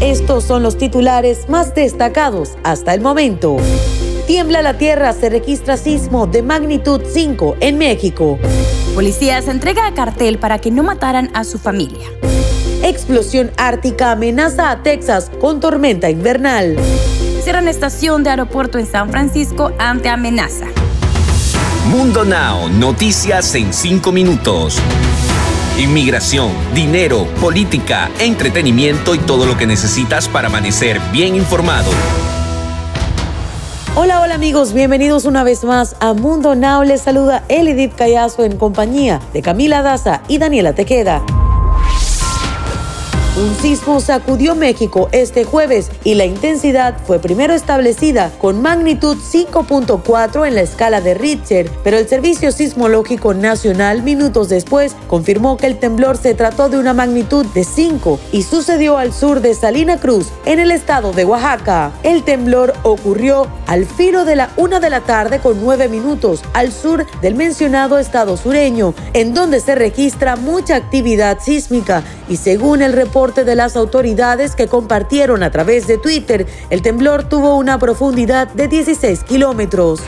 Estos son los titulares más destacados hasta el momento. Tiembla la tierra, se registra sismo de magnitud 5 en México. Policías entrega a cartel para que no mataran a su familia. Explosión ártica amenaza a Texas con tormenta invernal. Cierran estación de aeropuerto en San Francisco ante amenaza. Mundo Now, noticias en 5 minutos. Inmigración, dinero, política, entretenimiento y todo lo que necesitas para amanecer bien informado. Hola, hola amigos, bienvenidos una vez más a Mundo Now. Les saluda Elidip Callazo en compañía de Camila Daza y Daniela Tequeda. Un sismo sacudió México este jueves y la intensidad fue primero establecida con magnitud 5.4 en la escala de Richter, pero el Servicio Sismológico Nacional minutos después confirmó que el temblor se trató de una magnitud de 5 y sucedió al sur de Salina Cruz, en el estado de Oaxaca. El temblor ocurrió al filo de la 1 de la tarde con 9 minutos al sur del mencionado estado sureño, en donde se registra mucha actividad sísmica y según el reporte de las autoridades que compartieron a través de Twitter, el temblor tuvo una profundidad de 16 kilómetros.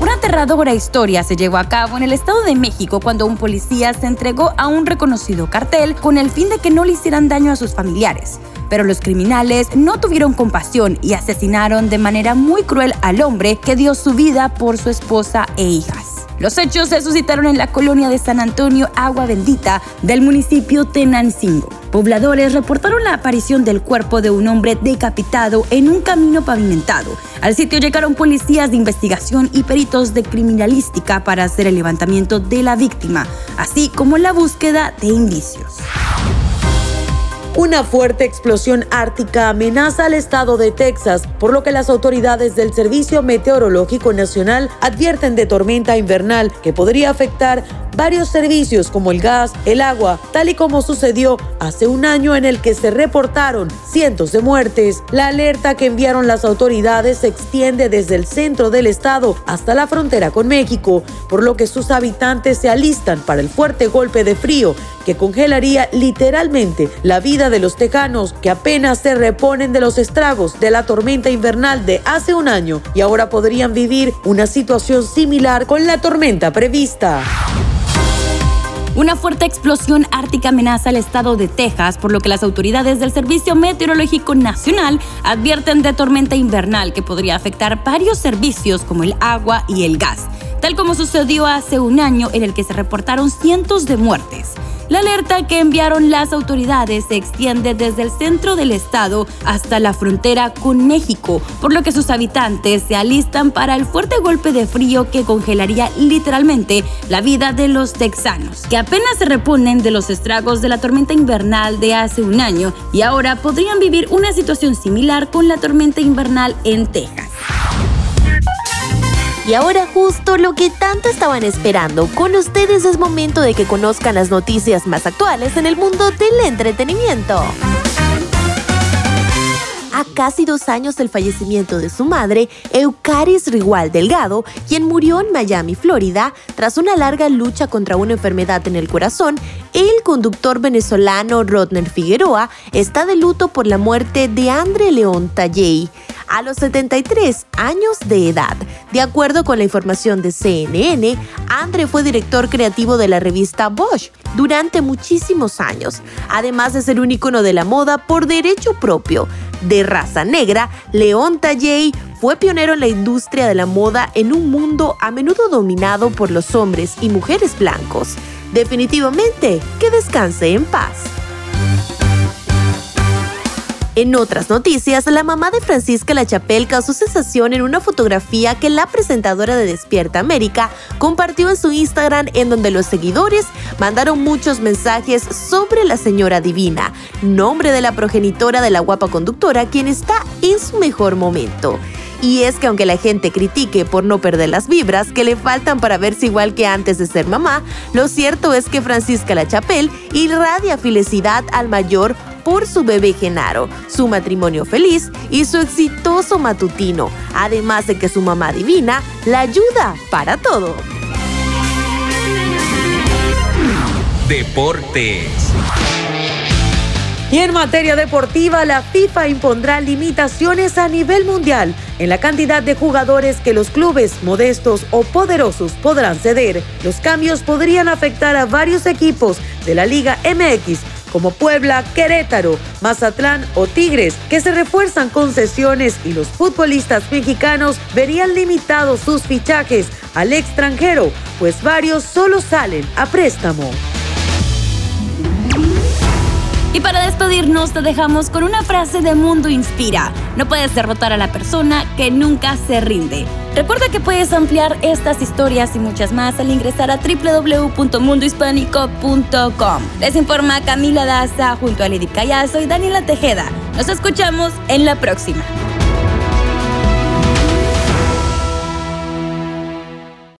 Una aterradora historia se llevó a cabo en el Estado de México cuando un policía se entregó a un reconocido cartel con el fin de que no le hicieran daño a sus familiares. Pero los criminales no tuvieron compasión y asesinaron de manera muy cruel al hombre que dio su vida por su esposa e hijas. Los hechos se suscitaron en la colonia de San Antonio Agua Bendita del municipio Tenancingo. Pobladores reportaron la aparición del cuerpo de un hombre decapitado en un camino pavimentado. Al sitio llegaron policías de investigación y peritos de criminalística para hacer el levantamiento de la víctima, así como la búsqueda de indicios. Una fuerte explosión ártica amenaza al estado de Texas, por lo que las autoridades del Servicio Meteorológico Nacional advierten de tormenta invernal que podría afectar varios servicios como el gas, el agua, tal y como sucedió hace un año en el que se reportaron cientos de muertes. La alerta que enviaron las autoridades se extiende desde el centro del estado hasta la frontera con México, por lo que sus habitantes se alistan para el fuerte golpe de frío que congelaría literalmente la vida de los tejanos que apenas se reponen de los estragos de la tormenta invernal de hace un año y ahora podrían vivir una situación similar con la tormenta prevista. Una fuerte explosión ártica amenaza al estado de Texas, por lo que las autoridades del Servicio Meteorológico Nacional advierten de tormenta invernal que podría afectar varios servicios como el agua y el gas, tal como sucedió hace un año en el que se reportaron cientos de muertes. La alerta que enviaron las autoridades se extiende desde el centro del estado hasta la frontera con México, por lo que sus habitantes se alistan para el fuerte golpe de frío que congelaría literalmente la vida de los texanos, que apenas se reponen de los estragos de la tormenta invernal de hace un año y ahora podrían vivir una situación similar con la tormenta invernal en Texas. Y ahora justo lo que tanto estaban esperando, con ustedes es momento de que conozcan las noticias más actuales en el mundo del entretenimiento. A casi dos años del fallecimiento de su madre, Eucaris Rigual Delgado, quien murió en Miami, Florida, tras una larga lucha contra una enfermedad en el corazón, el conductor venezolano Rodner Figueroa está de luto por la muerte de Andre León Talley a los 73 años de edad. De acuerdo con la información de CNN, Andre fue director creativo de la revista Bosch durante muchísimos años, además de ser un ícono de la moda por derecho propio. De raza negra, León Talley fue pionero en la industria de la moda en un mundo a menudo dominado por los hombres y mujeres blancos. Definitivamente, que descanse en paz. En otras noticias, la mamá de Francisca La Chapelle causó sensación en una fotografía que la presentadora de Despierta América compartió en su Instagram en donde los seguidores mandaron muchos mensajes sobre la señora divina, nombre de la progenitora de la guapa conductora quien está en su mejor momento. Y es que aunque la gente critique por no perder las vibras que le faltan para verse igual que antes de ser mamá, lo cierto es que Francisca La Chapelle irradia felicidad al mayor por su bebé Genaro, su matrimonio feliz y su exitoso matutino, además de que su mamá divina la ayuda para todo. Deportes. Y en materia deportiva, la FIFA impondrá limitaciones a nivel mundial en la cantidad de jugadores que los clubes modestos o poderosos podrán ceder. Los cambios podrían afectar a varios equipos de la Liga MX como Puebla, Querétaro, Mazatlán o Tigres, que se refuerzan con sesiones y los futbolistas mexicanos verían limitados sus fichajes al extranjero, pues varios solo salen a préstamo. Y para despedirnos te dejamos con una frase de Mundo Inspira. No puedes derrotar a la persona que nunca se rinde. Recuerda que puedes ampliar estas historias y muchas más al ingresar a www.mundohispánico.com. Les informa Camila Daza junto a Lidia Callazo y Daniela Tejeda. Nos escuchamos en la próxima.